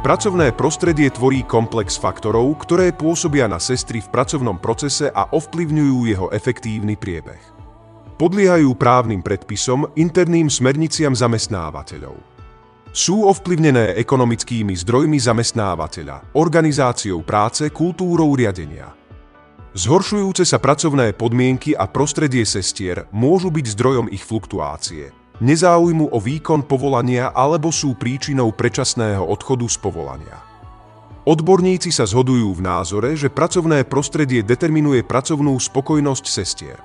Pracovné prostredie tvorí komplex faktorov, ktoré pôsobia na sestry v pracovnom procese a ovplyvňujú jeho efektívny priebeh. Podliehajú právnym predpisom, interným smerniciam zamestnávateľov. Sú ovplyvnené ekonomickými zdrojmi zamestnávateľa, organizáciou práce, kultúrou riadenia. Zhoršujúce sa pracovné podmienky a prostredie sestier môžu byť zdrojom ich fluktuácie – nezáujmu o výkon povolania alebo sú príčinou predčasného odchodu z povolania. Odborníci sa zhodujú v názore, že pracovné prostredie determinuje pracovnú spokojnosť sestier.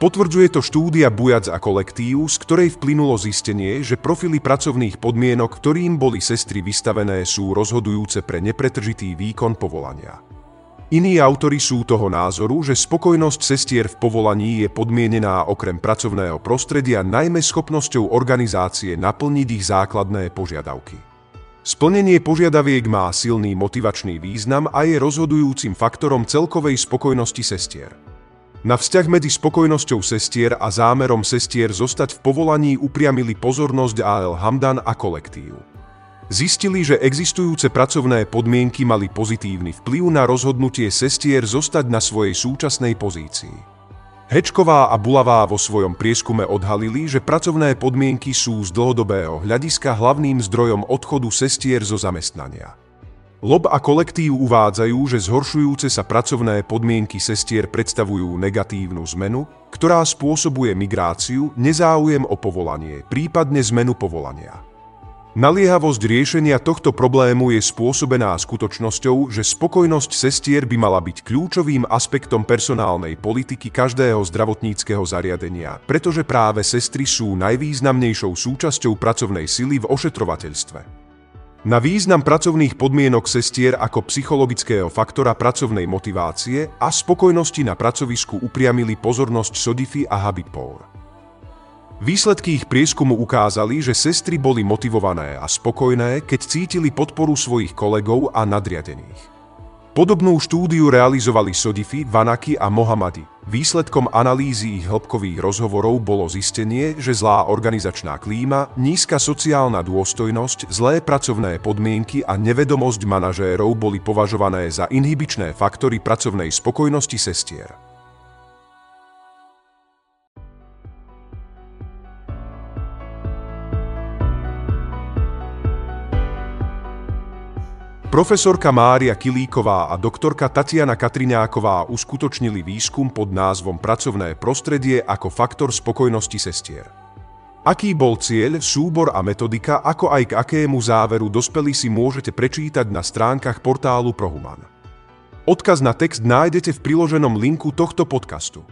Potvrdzuje to štúdia Bujac a kolektív, z ktorej vplynulo zistenie, že profily pracovných podmienok, ktorým boli sestry vystavené, sú rozhodujúce pre nepretržitý výkon povolania. Iní autori sú toho názoru, že spokojnosť sestier v povolaní je podmienená okrem pracovného prostredia najmä schopnosťou organizácie naplniť ich základné požiadavky. Splnenie požiadaviek má silný motivačný význam a je rozhodujúcim faktorom celkovej spokojnosti sestier. Na vzťah medzi spokojnosťou sestier a zámerom sestier zostať v povolaní upriamili pozornosť A.L. Hamdan a kolektív. Zistili, že existujúce pracovné podmienky mali pozitívny vplyv na rozhodnutie sestier zostať na svojej súčasnej pozícii. Hečková a Bulavá vo svojom prieskume odhalili, že pracovné podmienky sú z dlhodobého hľadiska hlavným zdrojom odchodu sestier zo zamestnania. Lob a kolektív uvádzajú, že zhoršujúce sa pracovné podmienky sestier predstavujú negatívnu zmenu, ktorá spôsobuje migráciu, nezáujem o povolanie, prípadne zmenu povolania. Naliehavosť riešenia tohto problému je spôsobená skutočnosťou, že spokojnosť sestier by mala byť kľúčovým aspektom personálnej politiky každého zdravotníckého zariadenia, pretože práve sestry sú najvýznamnejšou súčasťou pracovnej sily v ošetrovateľstve. Na význam pracovných podmienok sestier ako psychologického faktora pracovnej motivácie a spokojnosti na pracovisku upriamili pozornosť Sodify a Habitpour. Výsledky ich prieskumu ukázali, že sestry boli motivované a spokojné, keď cítili podporu svojich kolegov a nadriadených. Podobnú štúdiu realizovali Sodifi, Vanaki a Mohamady. Výsledkom analýzy ich hĺbkových rozhovorov bolo zistenie, že zlá organizačná klíma, nízka sociálna dôstojnosť, zlé pracovné podmienky a nevedomosť manažérov boli považované za inhibičné faktory pracovnej spokojnosti sestier. Profesorka Mária Kilíková a doktorka Tatiana Katriňáková uskutočnili výskum pod názvom Pracovné prostredie ako faktor spokojnosti sestier. Aký bol cieľ, súbor a metodika, ako aj k akému záveru dospeli si môžete prečítať na stránkach portálu Prohuman. Odkaz na text nájdete v priloženom linku tohto podcastu.